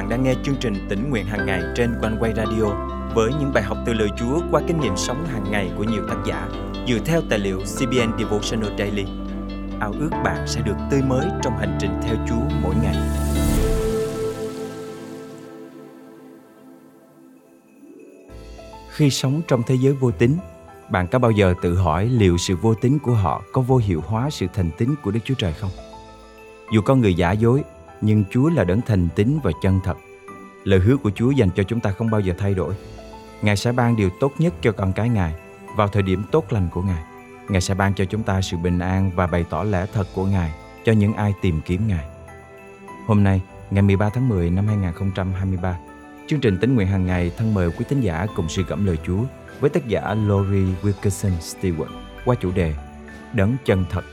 bạn đang nghe chương trình tỉnh nguyện hàng ngày trên quanh quay radio với những bài học từ lời Chúa qua kinh nghiệm sống hàng ngày của nhiều tác giả dựa theo tài liệu CBN Devotional Daily. Ao ước bạn sẽ được tươi mới trong hành trình theo Chúa mỗi ngày. Khi sống trong thế giới vô tính, bạn có bao giờ tự hỏi liệu sự vô tính của họ có vô hiệu hóa sự thành tín của Đức Chúa Trời không? Dù con người giả dối, nhưng Chúa là đấng thành tín và chân thật. Lời hứa của Chúa dành cho chúng ta không bao giờ thay đổi. Ngài sẽ ban điều tốt nhất cho con cái Ngài vào thời điểm tốt lành của Ngài. Ngài sẽ ban cho chúng ta sự bình an và bày tỏ lẽ thật của Ngài cho những ai tìm kiếm Ngài. Hôm nay, ngày 13 tháng 10 năm 2023, chương trình tính nguyện hàng ngày thân mời quý tín giả cùng suy gẫm lời Chúa với tác giả Lori Wilkerson Stewart qua chủ đề Đấng chân thật.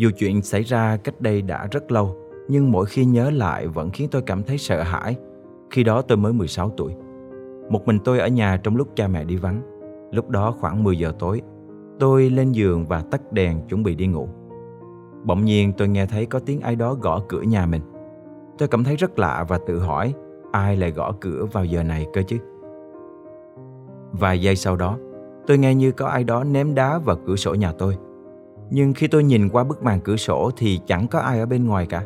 Dù chuyện xảy ra cách đây đã rất lâu, nhưng mỗi khi nhớ lại vẫn khiến tôi cảm thấy sợ hãi. Khi đó tôi mới 16 tuổi. Một mình tôi ở nhà trong lúc cha mẹ đi vắng. Lúc đó khoảng 10 giờ tối, tôi lên giường và tắt đèn chuẩn bị đi ngủ. Bỗng nhiên tôi nghe thấy có tiếng ai đó gõ cửa nhà mình. Tôi cảm thấy rất lạ và tự hỏi ai lại gõ cửa vào giờ này cơ chứ. Vài giây sau đó, tôi nghe như có ai đó ném đá vào cửa sổ nhà tôi. Nhưng khi tôi nhìn qua bức màn cửa sổ thì chẳng có ai ở bên ngoài cả.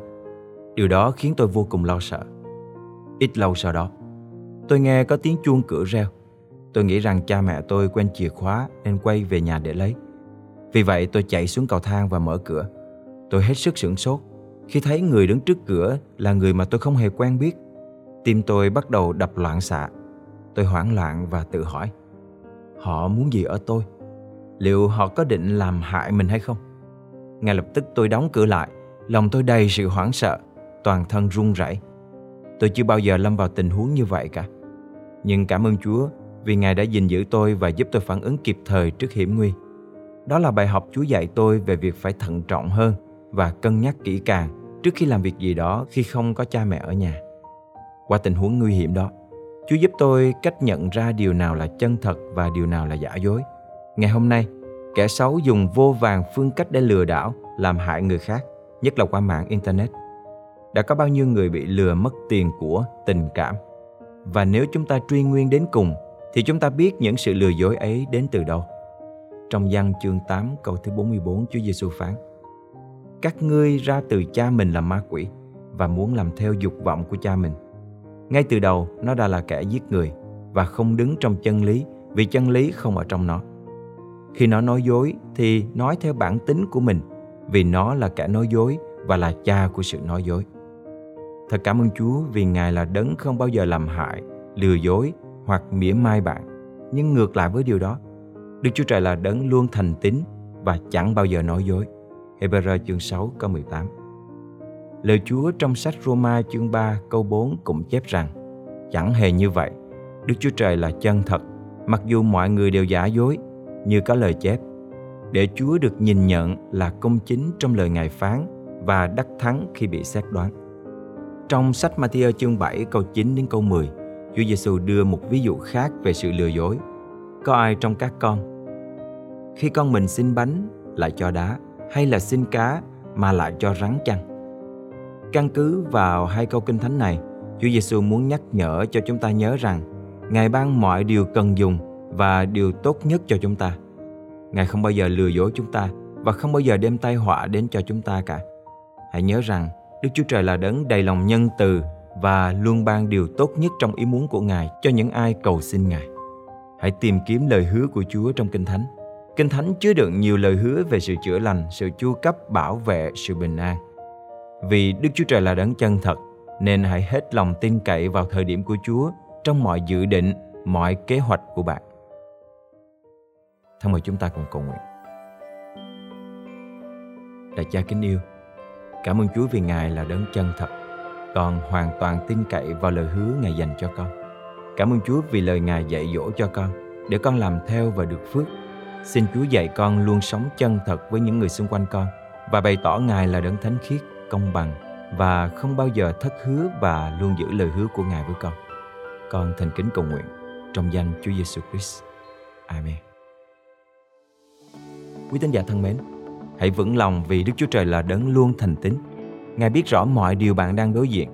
Điều đó khiến tôi vô cùng lo sợ. Ít lâu sau đó, tôi nghe có tiếng chuông cửa reo. Tôi nghĩ rằng cha mẹ tôi quên chìa khóa nên quay về nhà để lấy. Vì vậy tôi chạy xuống cầu thang và mở cửa. Tôi hết sức sửng sốt khi thấy người đứng trước cửa là người mà tôi không hề quen biết. Tim tôi bắt đầu đập loạn xạ. Tôi hoảng loạn và tự hỏi, họ muốn gì ở tôi? Liệu họ có định làm hại mình hay không? Ngay lập tức tôi đóng cửa lại, lòng tôi đầy sự hoảng sợ, toàn thân run rẩy. Tôi chưa bao giờ lâm vào tình huống như vậy cả. Nhưng cảm ơn Chúa vì Ngài đã gìn giữ tôi và giúp tôi phản ứng kịp thời trước hiểm nguy. Đó là bài học Chúa dạy tôi về việc phải thận trọng hơn và cân nhắc kỹ càng trước khi làm việc gì đó khi không có cha mẹ ở nhà. Qua tình huống nguy hiểm đó, Chúa giúp tôi cách nhận ra điều nào là chân thật và điều nào là giả dối. Ngày hôm nay, kẻ xấu dùng vô vàng phương cách để lừa đảo, làm hại người khác, nhất là qua mạng Internet. Đã có bao nhiêu người bị lừa mất tiền của, tình cảm. Và nếu chúng ta truy nguyên đến cùng, thì chúng ta biết những sự lừa dối ấy đến từ đâu. Trong văn chương 8 câu thứ 44 Chúa Giêsu phán Các ngươi ra từ cha mình là ma quỷ và muốn làm theo dục vọng của cha mình. Ngay từ đầu nó đã là kẻ giết người và không đứng trong chân lý vì chân lý không ở trong nó. Khi nó nói dối thì nói theo bản tính của mình vì nó là kẻ nói dối và là cha của sự nói dối. Thật cảm ơn Chúa vì Ngài là đấng không bao giờ làm hại, lừa dối hoặc mỉa mai bạn. Nhưng ngược lại với điều đó, Đức Chúa Trời là đấng luôn thành tín và chẳng bao giờ nói dối. Hebrew chương 6 câu 18 Lời Chúa trong sách Roma chương 3 câu 4 cũng chép rằng Chẳng hề như vậy, Đức Chúa Trời là chân thật, mặc dù mọi người đều giả dối, như có lời chép để Chúa được nhìn nhận là công chính trong lời Ngài phán và đắc thắng khi bị xét đoán. Trong sách Matthew chương 7 câu 9 đến câu 10, Chúa Giêsu đưa một ví dụ khác về sự lừa dối. Có ai trong các con khi con mình xin bánh lại cho đá hay là xin cá mà lại cho rắn chăng? Căn cứ vào hai câu kinh thánh này, Chúa Giêsu muốn nhắc nhở cho chúng ta nhớ rằng Ngài ban mọi điều cần dùng và điều tốt nhất cho chúng ta. Ngài không bao giờ lừa dối chúng ta và không bao giờ đem tai họa đến cho chúng ta cả. Hãy nhớ rằng Đức Chúa Trời là đấng đầy lòng nhân từ và luôn ban điều tốt nhất trong ý muốn của Ngài cho những ai cầu xin Ngài. Hãy tìm kiếm lời hứa của Chúa trong Kinh Thánh. Kinh Thánh chứa đựng nhiều lời hứa về sự chữa lành, sự chu cấp, bảo vệ, sự bình an. Vì Đức Chúa Trời là đấng chân thật, nên hãy hết lòng tin cậy vào thời điểm của Chúa trong mọi dự định, mọi kế hoạch của bạn. Thân mời chúng ta cùng cầu nguyện. Đại cha kính yêu, cảm ơn Chúa vì Ngài là đấng chân thật. Con hoàn toàn tin cậy vào lời hứa Ngài dành cho con. Cảm ơn Chúa vì lời Ngài dạy dỗ cho con, để con làm theo và được phước. Xin Chúa dạy con luôn sống chân thật với những người xung quanh con và bày tỏ Ngài là đấng thánh khiết, công bằng và không bao giờ thất hứa và luôn giữ lời hứa của Ngài với con. Con thành kính cầu nguyện trong danh Chúa Giêsu Christ. Amen. Quý tín giả thân mến, hãy vững lòng vì Đức Chúa Trời là đấng luôn thành tín. Ngài biết rõ mọi điều bạn đang đối diện.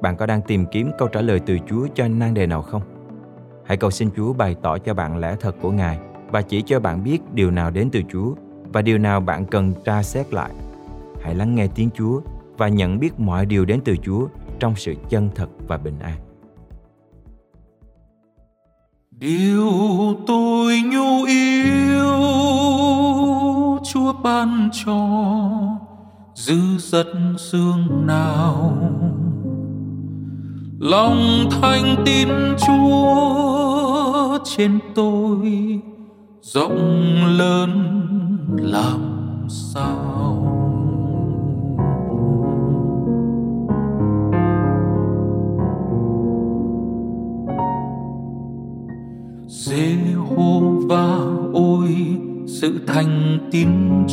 Bạn có đang tìm kiếm câu trả lời từ Chúa cho nan đề nào không? Hãy cầu xin Chúa bày tỏ cho bạn lẽ thật của Ngài và chỉ cho bạn biết điều nào đến từ Chúa và điều nào bạn cần tra xét lại. Hãy lắng nghe tiếng Chúa và nhận biết mọi điều đến từ Chúa trong sự chân thật và bình an. Điều tôi nhu yêu Chúa ban cho, dư dật xương nào. Lòng thanh tin Chúa trên tôi, rộng lớn làm sao? Sự thành tín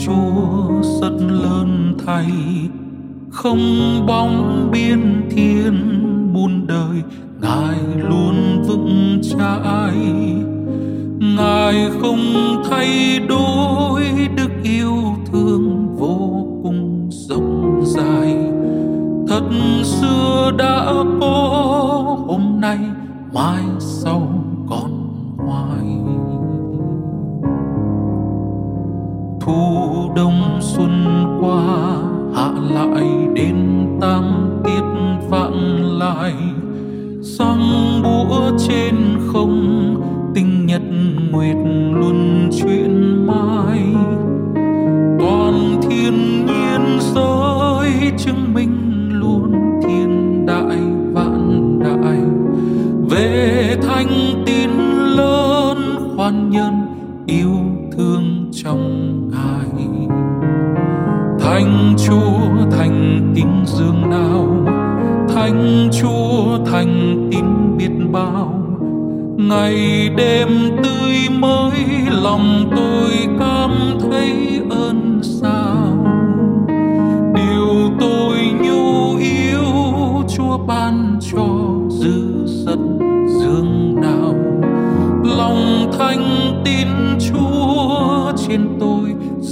Chúa rất lớn thay. Không bóng biên thiên muôn đời, ngài luôn vững chãi. Ngài không thay đổi đức yêu thương vô cùng rộng dài thật xưa đã có hôm nay, mai sau ngài. Thành chúa thành tín dương nào? Thành chúa thành tín biết bao? Ngày đêm tươi mới, lòng tôi cảm thấy ơn sao? Điều tôi nhu yếu, chúa ban cho dư dật dương nào? Lòng thanh tin chúa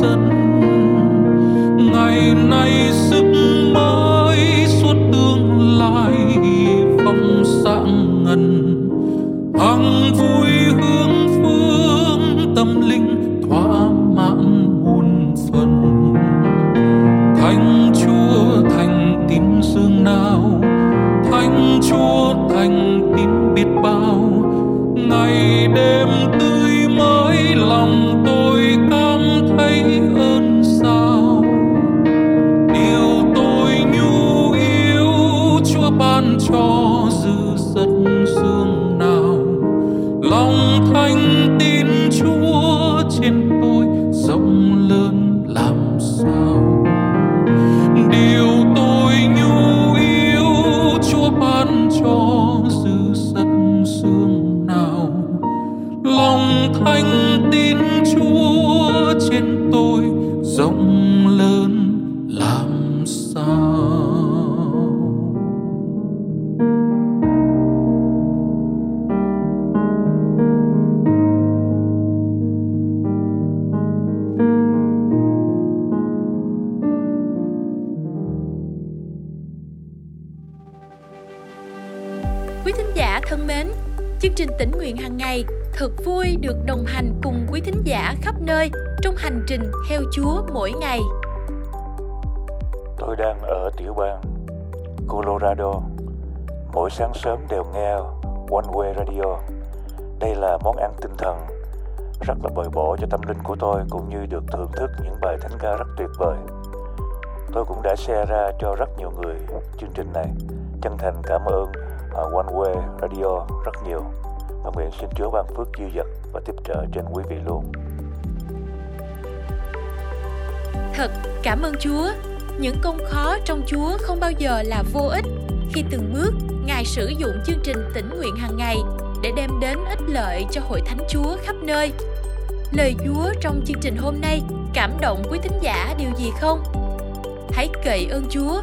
sudden quý khán giả thân mến, chương trình tỉnh nguyện hàng ngày thật vui được đồng hành cùng quý thính giả khắp nơi trong hành trình theo Chúa mỗi ngày. Tôi đang ở tiểu bang Colorado. Mỗi sáng sớm đều nghe One Way Radio. Đây là món ăn tinh thần rất là bồi bổ cho tâm linh của tôi cũng như được thưởng thức những bài thánh ca rất tuyệt vời. Tôi cũng đã share ra cho rất nhiều người chương trình này. Chân thành cảm ơn uh, One Way Radio rất nhiều và nguyện xin Chúa ban phước dư dật và tiếp trợ trên quý vị luôn. Thật cảm ơn Chúa những công khó trong Chúa không bao giờ là vô ích khi từng bước Ngài sử dụng chương trình tỉnh nguyện hàng ngày để đem đến ích lợi cho hội thánh Chúa khắp nơi. Lời Chúa trong chương trình hôm nay cảm động quý thính giả điều gì không? Hãy cậy ơn Chúa